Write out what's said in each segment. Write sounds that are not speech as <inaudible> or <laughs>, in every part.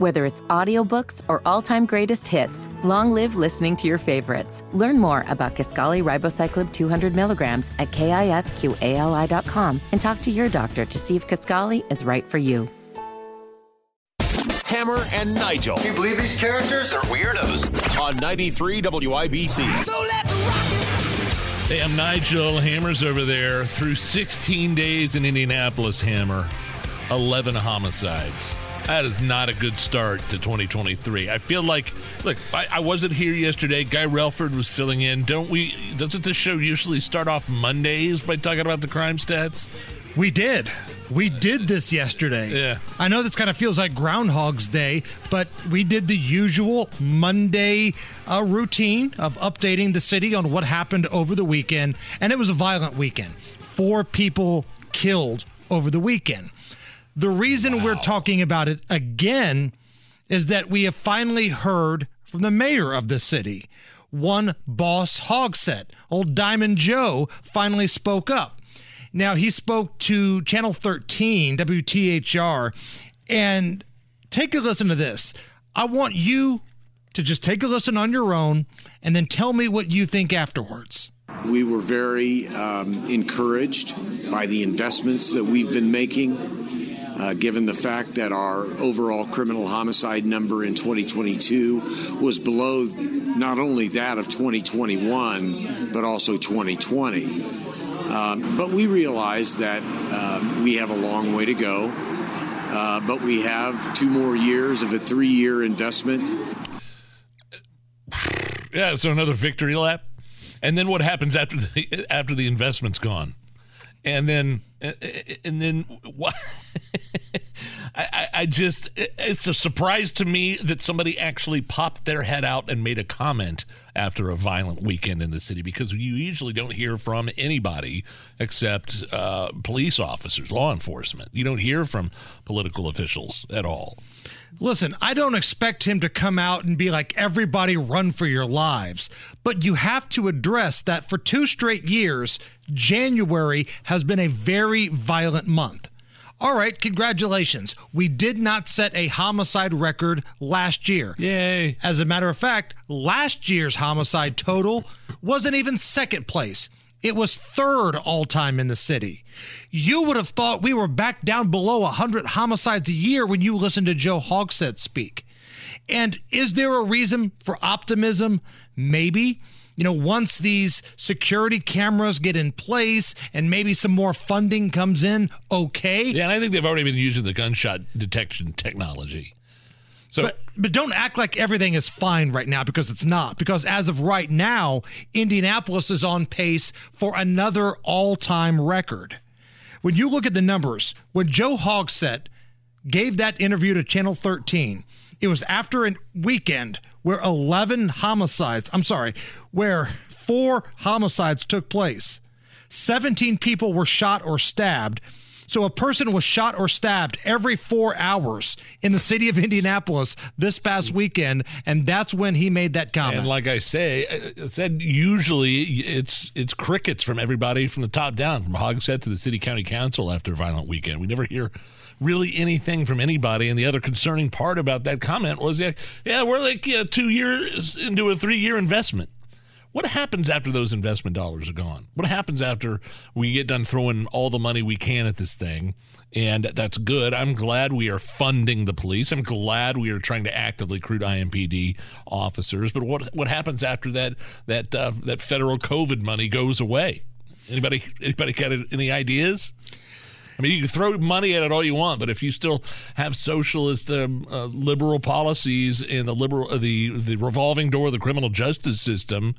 Whether it's audiobooks or all-time greatest hits, long live listening to your favorites. Learn more about Kisqali Ribociclib 200 milligrams at kisqali.com and talk to your doctor to see if Kisqali is right for you. Hammer and Nigel. Can you believe these characters are weirdos? On 93 WIBC. So let's rock! Hey, I'm Nigel. Hammer's over there. Through 16 days in Indianapolis, Hammer, 11 homicides. That is not a good start to 2023. I feel like, look, I, I, wasn't here yesterday. Guy Relford was filling in. Don't we? Doesn't the show usually start off Mondays by talking about the crime stats? We did. We did this yesterday. Yeah. I know this kind of feels like Groundhog's Day, but we did the usual Monday uh, routine of updating the city on what happened over the weekend. And it was a violent weekend. Four people killed over the weekend. The reason wow. we're talking about it again is that we have finally heard from the mayor of the city. One boss Hogsett, old Diamond Joe, finally spoke up. Now, he spoke to Channel 13, WTHR, and take a listen to this. I want you to just take a listen on your own and then tell me what you think afterwards. We were very um, encouraged by the investments that we've been making uh, given the fact that our overall criminal homicide number in 2022 was below not only that of 2021, but also 2020. Um, but we realize that uh, we have a long way to go. Uh, but we have two more years of a three year investment. Yeah, so another victory lap. And then what happens after the <laughs> after the investment's gone? And then and then what? <laughs> I, just it's a surprise to me that somebody actually popped their head out and made a comment after a violent weekend in the city because you usually don't hear from anybody except uh, police officers, law enforcement. You don't hear from political officials at all. Listen, I don't expect him to come out and be like, everybody run for your lives. But you have to address that for two straight years, January has been a very violent month. All right, congratulations. We did not set a homicide record last year. Yay. As a matter of fact, last year's homicide total wasn't even second place. It was third all time in the city. You would have thought we were back down below 100 homicides a year when you listened to Joe Hogsett speak. And is there a reason for optimism? Maybe you know, once these security cameras get in place and maybe some more funding comes in, okay. Yeah, and I think they've already been using the gunshot detection technology. So, but, but don't act like everything is fine right now because it's not. Because as of right now, Indianapolis is on pace for another all time record. When you look at the numbers, when Joe Hogsett gave that interview to Channel 13, it was after a weekend where 11 homicides, I'm sorry, where four homicides took place. 17 people were shot or stabbed. So a person was shot or stabbed every four hours in the city of Indianapolis this past weekend, and that's when he made that comment. And like I say, I said usually it's it's crickets from everybody from the top down, from Hogsett to the city county council after a violent weekend. We never hear really anything from anybody. And the other concerning part about that comment was, yeah, yeah, we're like yeah, two years into a three year investment. What happens after those investment dollars are gone? What happens after we get done throwing all the money we can at this thing? And that's good. I'm glad we are funding the police. I'm glad we are trying to actively recruit IMPD officers. But what what happens after that that uh, that federal COVID money goes away? Anybody anybody got any ideas? I mean, you can throw money at it all you want, but if you still have socialist, um, uh, liberal policies in the liberal, uh, the the revolving door of the criminal justice system,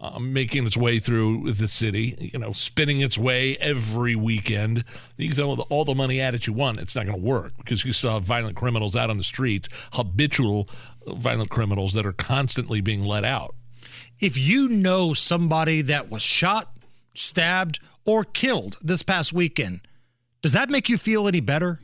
uh, making its way through the city, you know, spinning its way every weekend. You can throw all the money at it you want. It's not going to work because you saw violent criminals out on the streets, habitual violent criminals that are constantly being let out. If you know somebody that was shot, stabbed, or killed this past weekend, does that make you feel any better?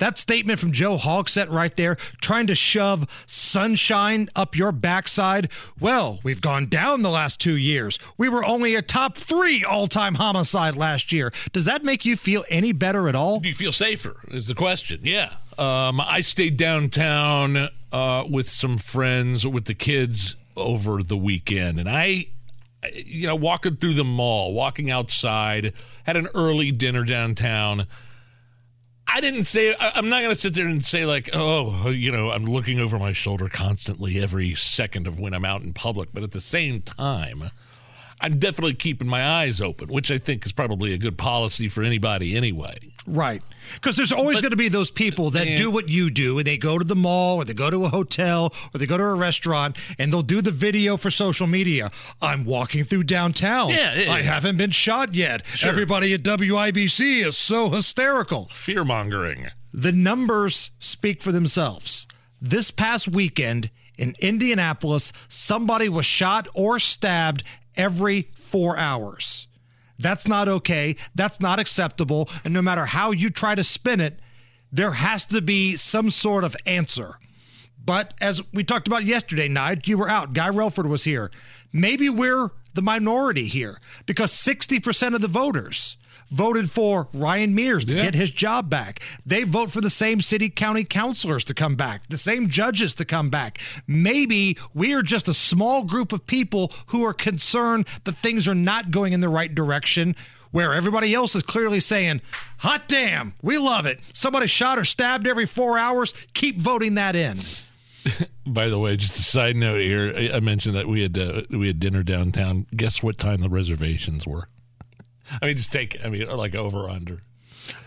That statement from Joe Hogsett right there, trying to shove sunshine up your backside. Well, we've gone down the last two years. We were only a top three all time homicide last year. Does that make you feel any better at all? Do you feel safer? Is the question. Yeah. Um, I stayed downtown uh, with some friends with the kids over the weekend, and I, you know, walking through the mall, walking outside, had an early dinner downtown. I didn't say, I'm not going to sit there and say, like, oh, you know, I'm looking over my shoulder constantly every second of when I'm out in public. But at the same time, I'm definitely keeping my eyes open, which I think is probably a good policy for anybody anyway. Right. Because there's always going to be those people that do what you do and they go to the mall or they go to a hotel or they go to a restaurant and they'll do the video for social media. I'm walking through downtown. Yeah, yeah, I haven't been shot yet. Sure. Everybody at WIBC is so hysterical. Fear mongering. The numbers speak for themselves. This past weekend in Indianapolis, somebody was shot or stabbed every four hours. That's not okay. That's not acceptable. And no matter how you try to spin it, there has to be some sort of answer. But as we talked about yesterday, Nige, you were out. Guy Relford was here. Maybe we're the minority here because 60% of the voters voted for Ryan Mears to Yeah. get his job back. They vote for the same city county councilors to come back, the same judges to come back. Maybe we are just a small group of people who are concerned that things are not going in the right direction. Where everybody else is clearly saying, hot damn, we love it. Somebody shot or stabbed every four hours. Keep voting that in. <laughs> By the way, just a side note here. I- mentioned that we had uh, we had dinner downtown. Guess what time the reservations were? I mean, just take. I mean, like over under.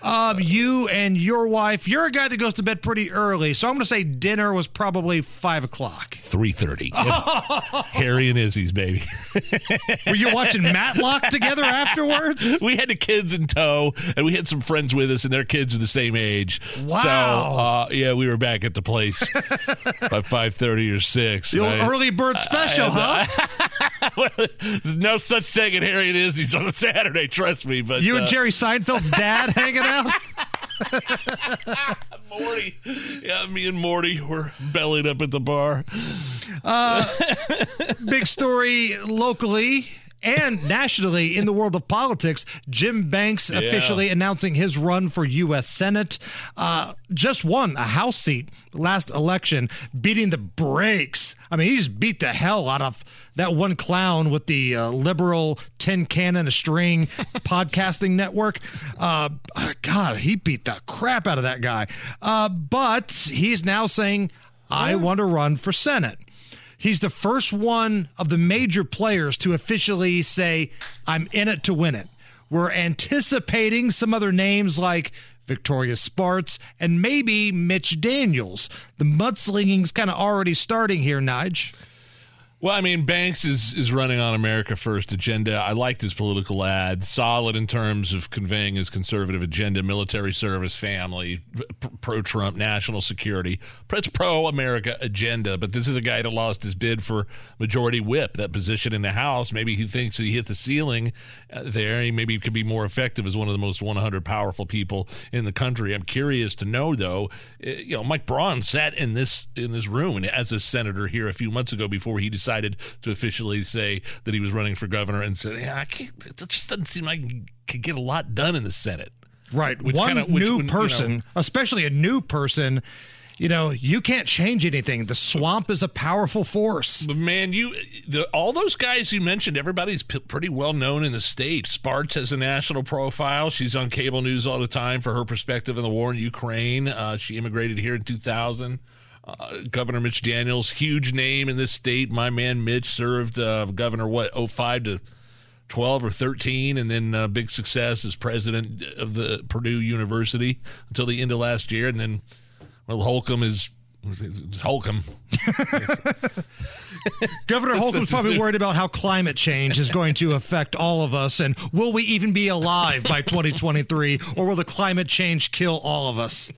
Um, you and your wife, you're a guy that goes to bed pretty early, so I'm going to say dinner was probably five o'clock. Three thirty. <laughs> Harry and Izzy's baby. Were you watching Matlock together afterwards? <laughs> we had the kids in tow, and we had some friends with us, and their kids are the same age. Wow. So uh, yeah, we were back at the place by five thirty or six. The old I- early bird special, huh? <laughs> <laughs> There's no such thing at Harry and Izzy's on a Saturday. Trust me. But You uh, and Jerry Seinfeld's dad <laughs> hanging out? <laughs> Morty. Yeah, me and Morty were bellied up at the bar. Big story locally and nationally in the world of politics. Jim Banks officially announcing his run for U.S. Senate. Uh, just won a House seat last election, beating the brakes. I mean, he just beat the hell out of that one clown with the uh, liberal tin can and a string <laughs> podcasting network. Uh, God, he beat the crap out of that guy. Uh, but he's now saying, I want to run for Senate. He's the first one of the major players to officially say, I'm in it to win it. We're anticipating some other names like Victoria Spartz and maybe Mitch Daniels. The mudslinging's kind of already starting here, Nige. Well, I mean, Banks is is running on America First agenda. I liked his political ad, solid in terms of conveying his conservative agenda, military service, family, pro Trump, national security. It's pro America agenda. But this is a guy that lost his bid for majority whip, that position in the House. Maybe he thinks he hit the ceiling uh, there. He maybe could be more effective as one of the most 100 powerful people in the country. I'm curious to know, though. uh, You know, Mike Braun sat in this in this room as a senator here a few months ago before he decided to officially say that he was running for governor and said, "Yeah, I can't. It just doesn't seem like I could get a lot done in the Senate." Right. Which one kinda- which new would, you know- person, especially a new person, you know, you can't change anything. The swamp is a powerful force. But man, you the, all those guys you mentioned, everybody's p- pretty well known in the state. Spartz has a national profile. She's on cable news all the time for her perspective on the war in Ukraine. Uh, she immigrated here in 2000. Uh, Governor Mitch Daniels, huge name in this state. My man Mitch served uh, governor what 05 to 12 or 13, and then uh, big success as president of the Purdue University until the end of last year, and then well Holcomb is. It's Holcomb. <laughs> Governor <laughs> Holcomb's probably worried about how climate change is going to affect all of us and will we even be alive by 2023 or will the climate change kill all of us?